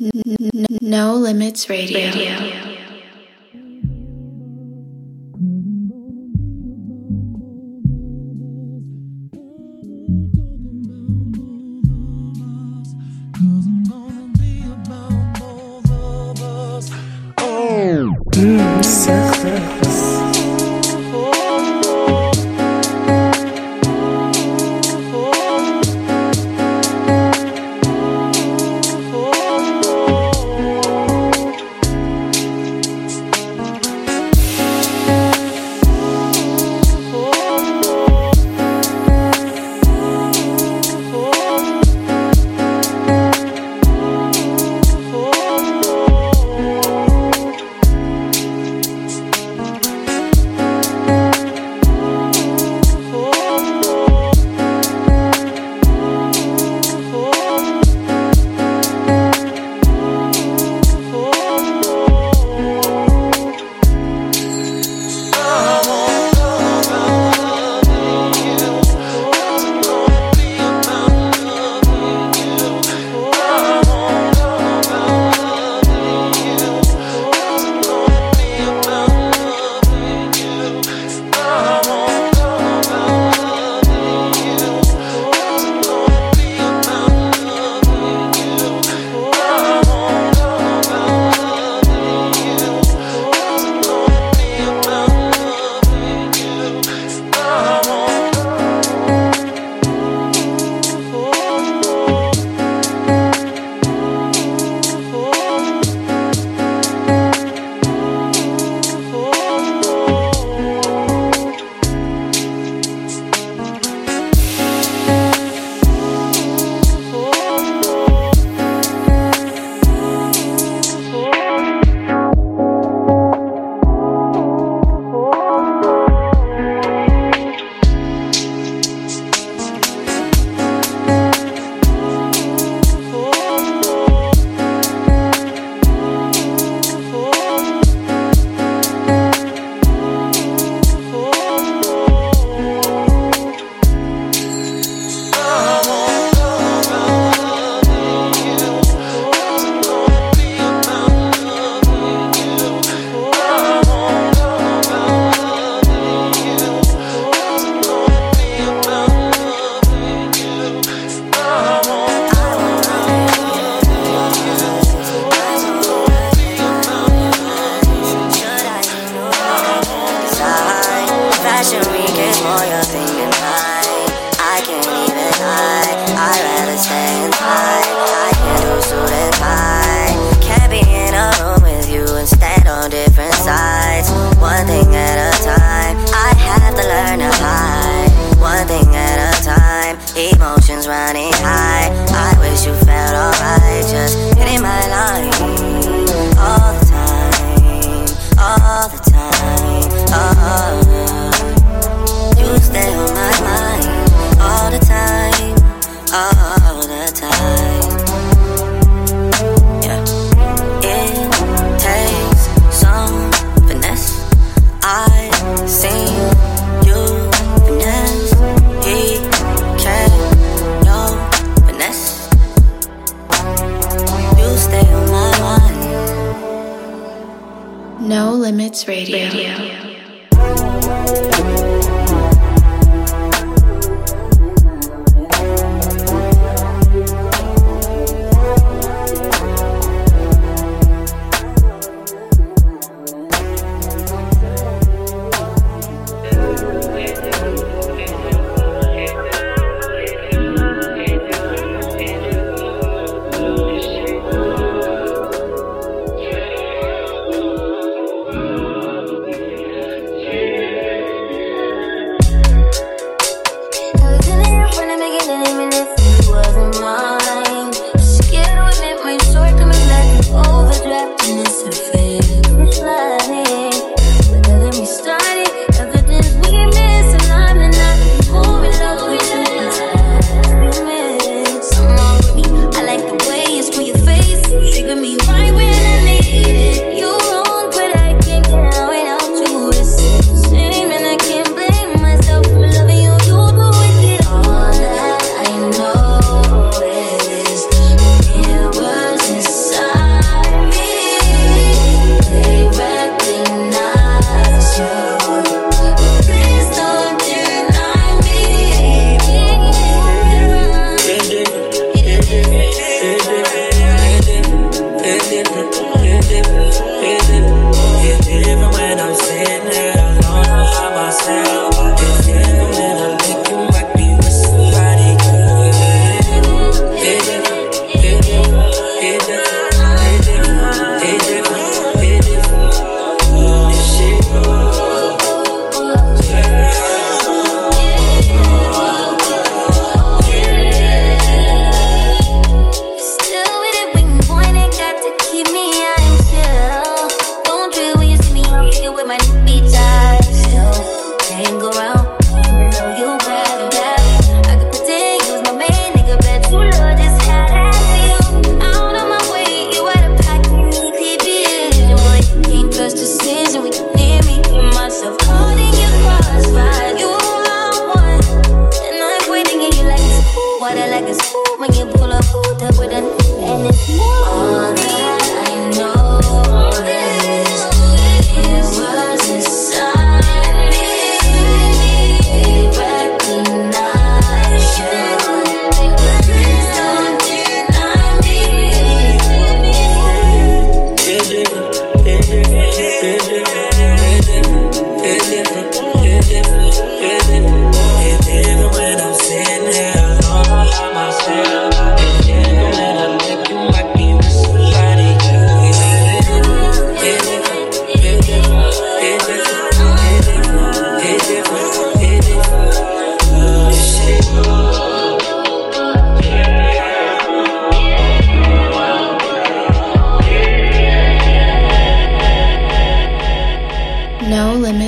No Limits Radio. Mm, running high.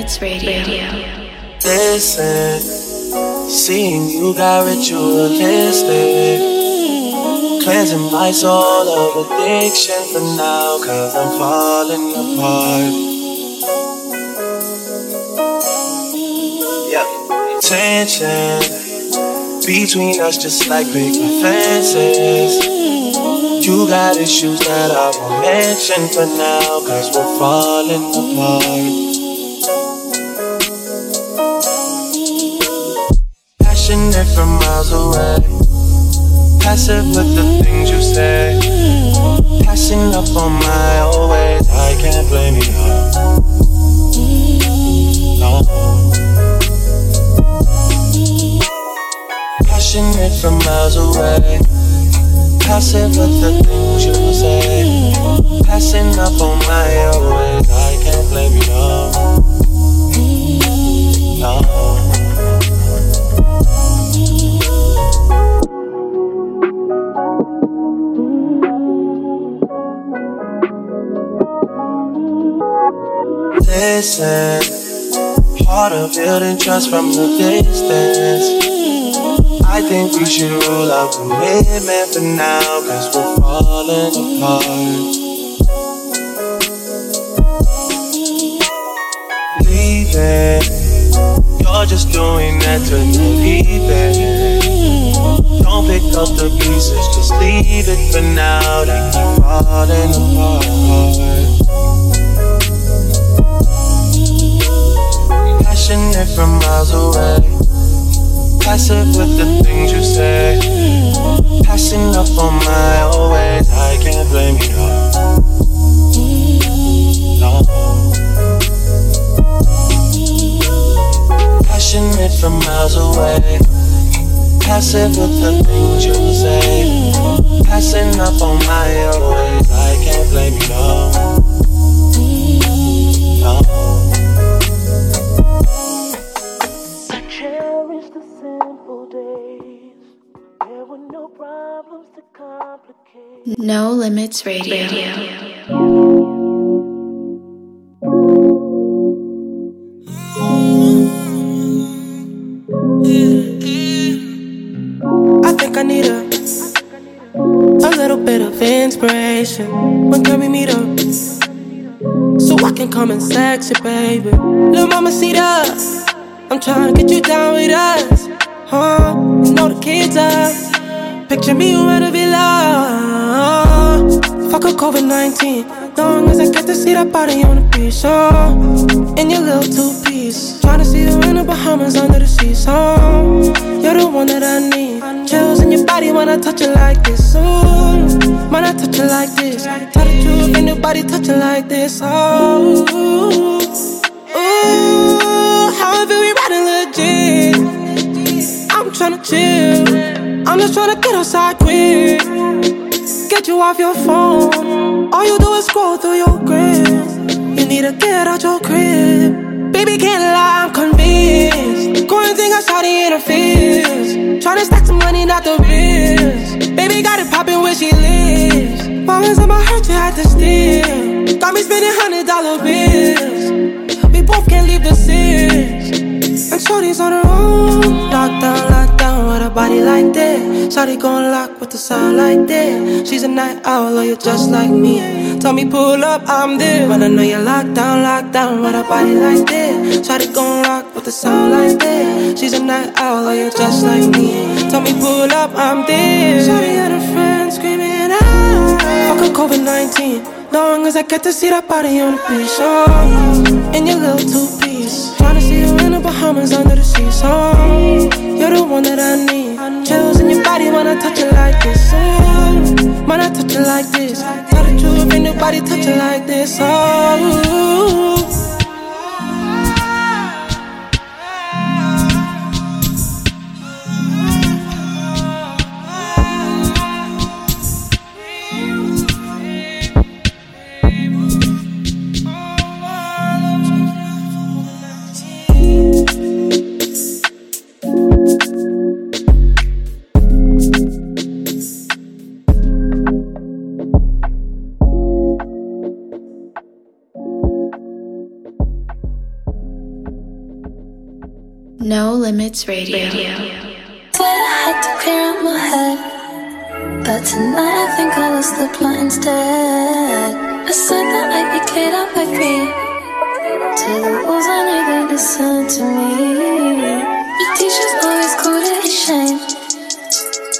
Limits Radio. Listen, seeing you got ritualistic. Cleansing my soul of addiction for now, cause I'm falling apart. Yep, tension between us just like big fences. You got issues that I won't mention for now, cause we're falling apart. Passive with the things you say. Passing up on my old ways, I can't blame you. No. Passionate from miles away Passive with the things you say. Passing up on my own ways. I can't blame you. No. Listen, part of building trust from the distance. I think we should roll out commitment for now, cause we're falling apart. Leaving, you're just doing that to leave it. Don't pick up the pieces, just leave it for now. They keep falling apart. Passionate from miles away passive with the things you say. Passing up on my old ways, I can't blame you, no. Passionate from miles away. Passive with the things you say. Passing up on my old ways, I can't blame you, no. No. No Limits Radio. I think I need a a little bit of inspiration. When can we meet up? So I can come and sex you, baby. Little mama, see us. I'm trying to get you down with us. Huh? You know the kids are. Picture me when be lost. Fuck a COVID 19. Long as I get to see that body on the beach. Oh, in your little two piece. Trying to see you in the Bahamas under the sea. So, you're the one that I need. Chills in your body when I touch it like this. Ooh, when I touch it like this. Tell the truth, ain't nobody touch it like this. Oh, ooh, I'm tryna chill. I'm just trying to get outside quick. Get you off your phone. All you do is scroll through your grid. You need to get out your crib. Baby, can't lie, I'm convinced. Going thing I saw the interference. Trying to stack some money, not the bills. Baby, got it poppin' where she lives. Problems on my heart, you had to steal. Got me spending hundred dollar bills. We both can't leave the six. Shorty's on her own. Lockdown, lockdown with a body like that. Shorty gon' lock with the sound like that. She's a night owl, oh, or you just like me. Tell me pull up, I'm there. When I know you're locked down, locked down with a body like that. Shorty gon' rock with the sound like that. She's a night owl, oh, or you just like me. Tell me pull up, I'm there. Shorty and her friends screaming out. Fuck a COVID 19. Long as I get to see that body on the beach. Oh, in your little two piece. Tryna see Bahamas under the sea. So, you're the one that I need. Chills in your body when I touch it like this. Oh, when I touch it like this. Tell the truth, ain't nobody touch it like this. Oh. Limits Radio. Said I had to clear out my head. But tonight I think I lost the plot instead. I said that I'd be cleared up, agree. To the walls, I know they listen to me. The teachers always called it a shame.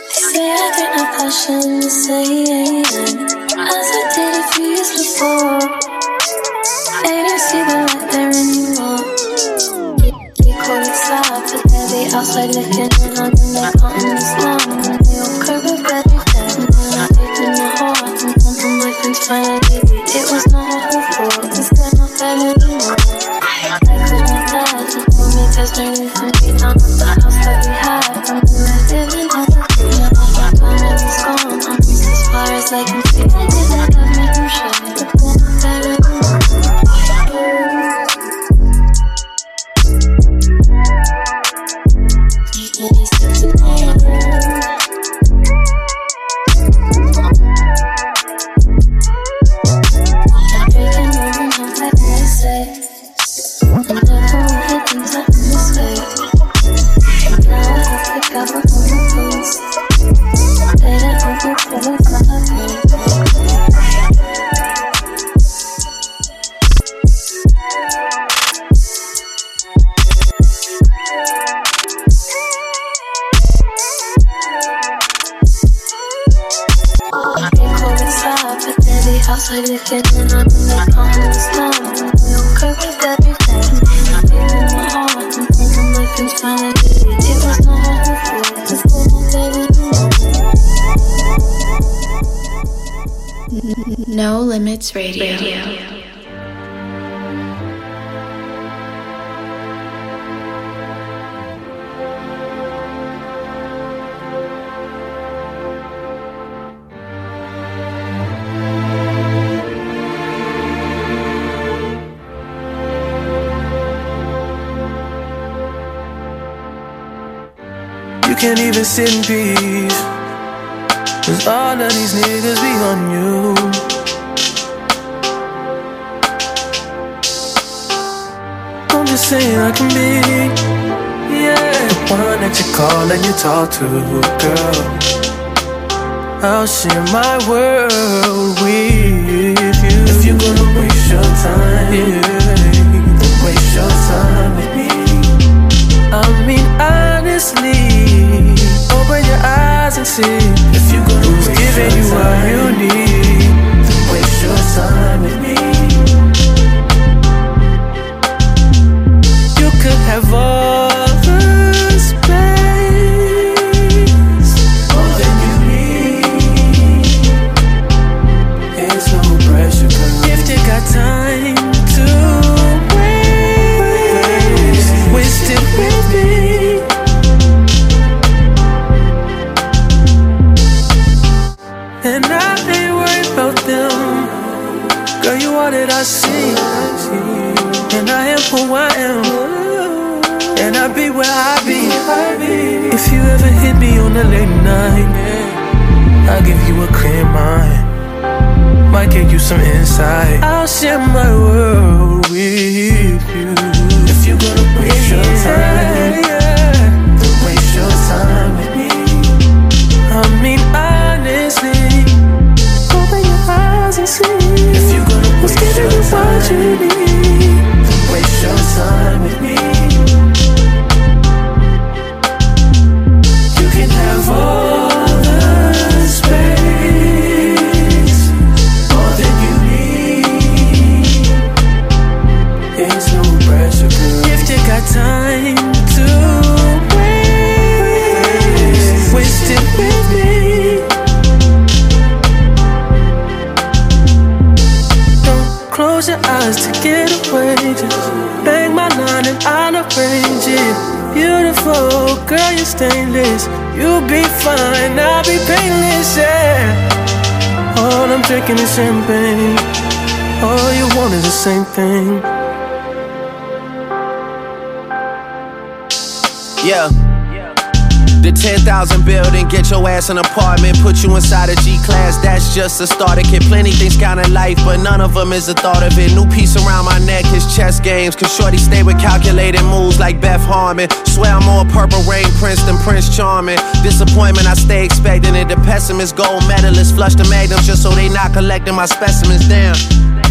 They say I don't have passion the same as I did can't even sit in peace. Cause all of these niggas be on you. I'm just saying I can be, yeah, the one that you call and you talk to, girl. I'll share my world with you. If you're gonna waste your time, yeah, see If you ever hit me on a late night, yeah, I'll give you a clear mind. Might give you some insight. I'll share my world with you. If you're gonna waste your time, then waste your time with me. I mean, honestly, open your eyes and see. If you're gonna waste your time, what you need, then waste your time with me. Away. Bang my line and I'll arrange it. Beautiful girl, you're stainless. You'll be fine, I'll be painless, yeah. All I'm drinking is champagne. All you want is the same thing. Yeah. The 10,000 building, get your ass an apartment, put you inside a G class. That's just a starter kit. Plenty things count in life, but none of them is a thought of it. New piece around my neck his chess games. Cause Shorty stay with calculated moves like Beth Harmon. Swear I'm more purple rain prince than Prince Charming. Disappointment, I stay expecting it. The pessimist, gold medalist, flush the magnums just so they not collecting my specimens. Damn.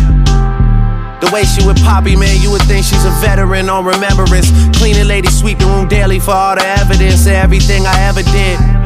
The way she with Poppy, man, you would think she's a veteran on remembrance. Cleaning lady, sweep the room daily for all the evidence of everything I ever did.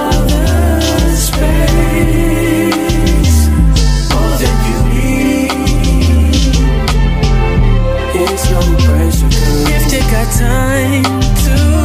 time to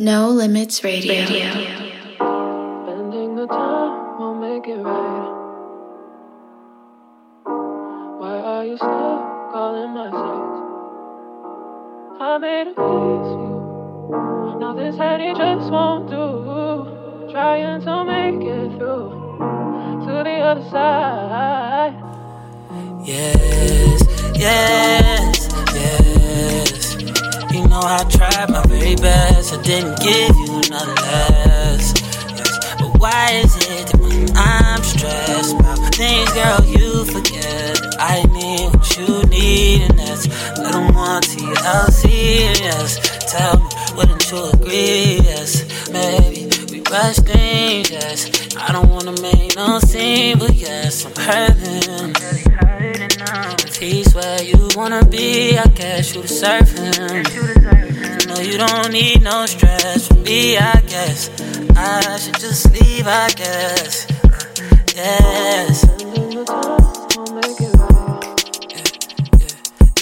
No Limits Radio. Spending tell me, wouldn't you agree? Yes, maybe we rush things. Yes, I don't wanna make no scene, but yes, I'm hurting. If he's where you wanna be, I guess you deserve him. No, you don't need no stress from me, I guess. I should just leave, I guess. Yes.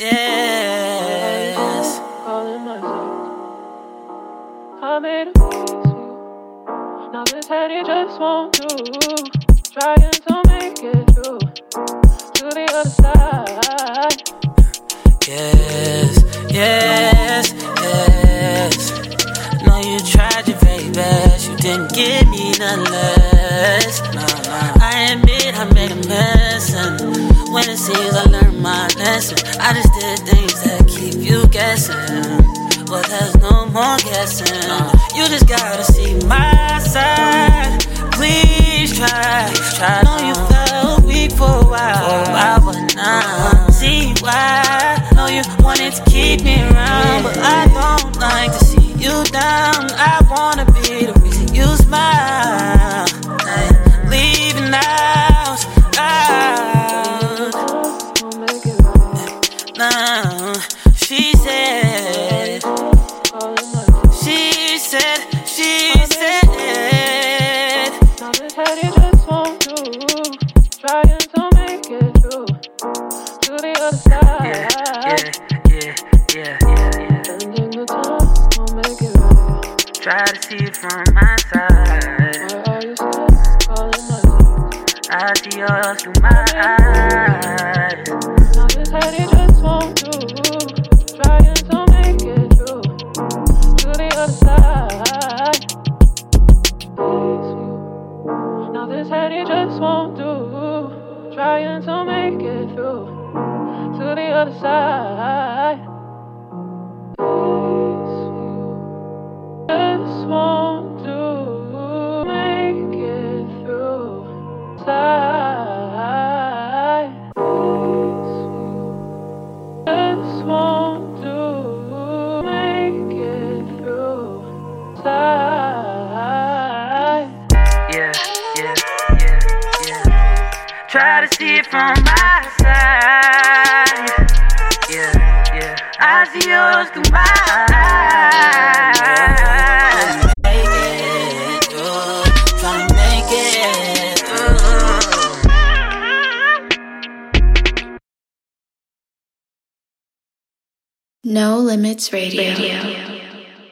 Yes. I made a you. Now this head it just won't do. Trying to make it through to the other side. Yes, yes, yes. No, you tried your very best. You didn't give me none less. I admit I made a mess, and when it seems I learned my lesson, I just did things that keep you guessing. Well, there's no more guessing. You just gotta see my side. Please try. I know you felt weak for a while, for a while but now see why. Know you wanted to keep me around, but I don't like to see you down. I wanna be the reason you smile. Leaving out. Now she said, Limits Radio.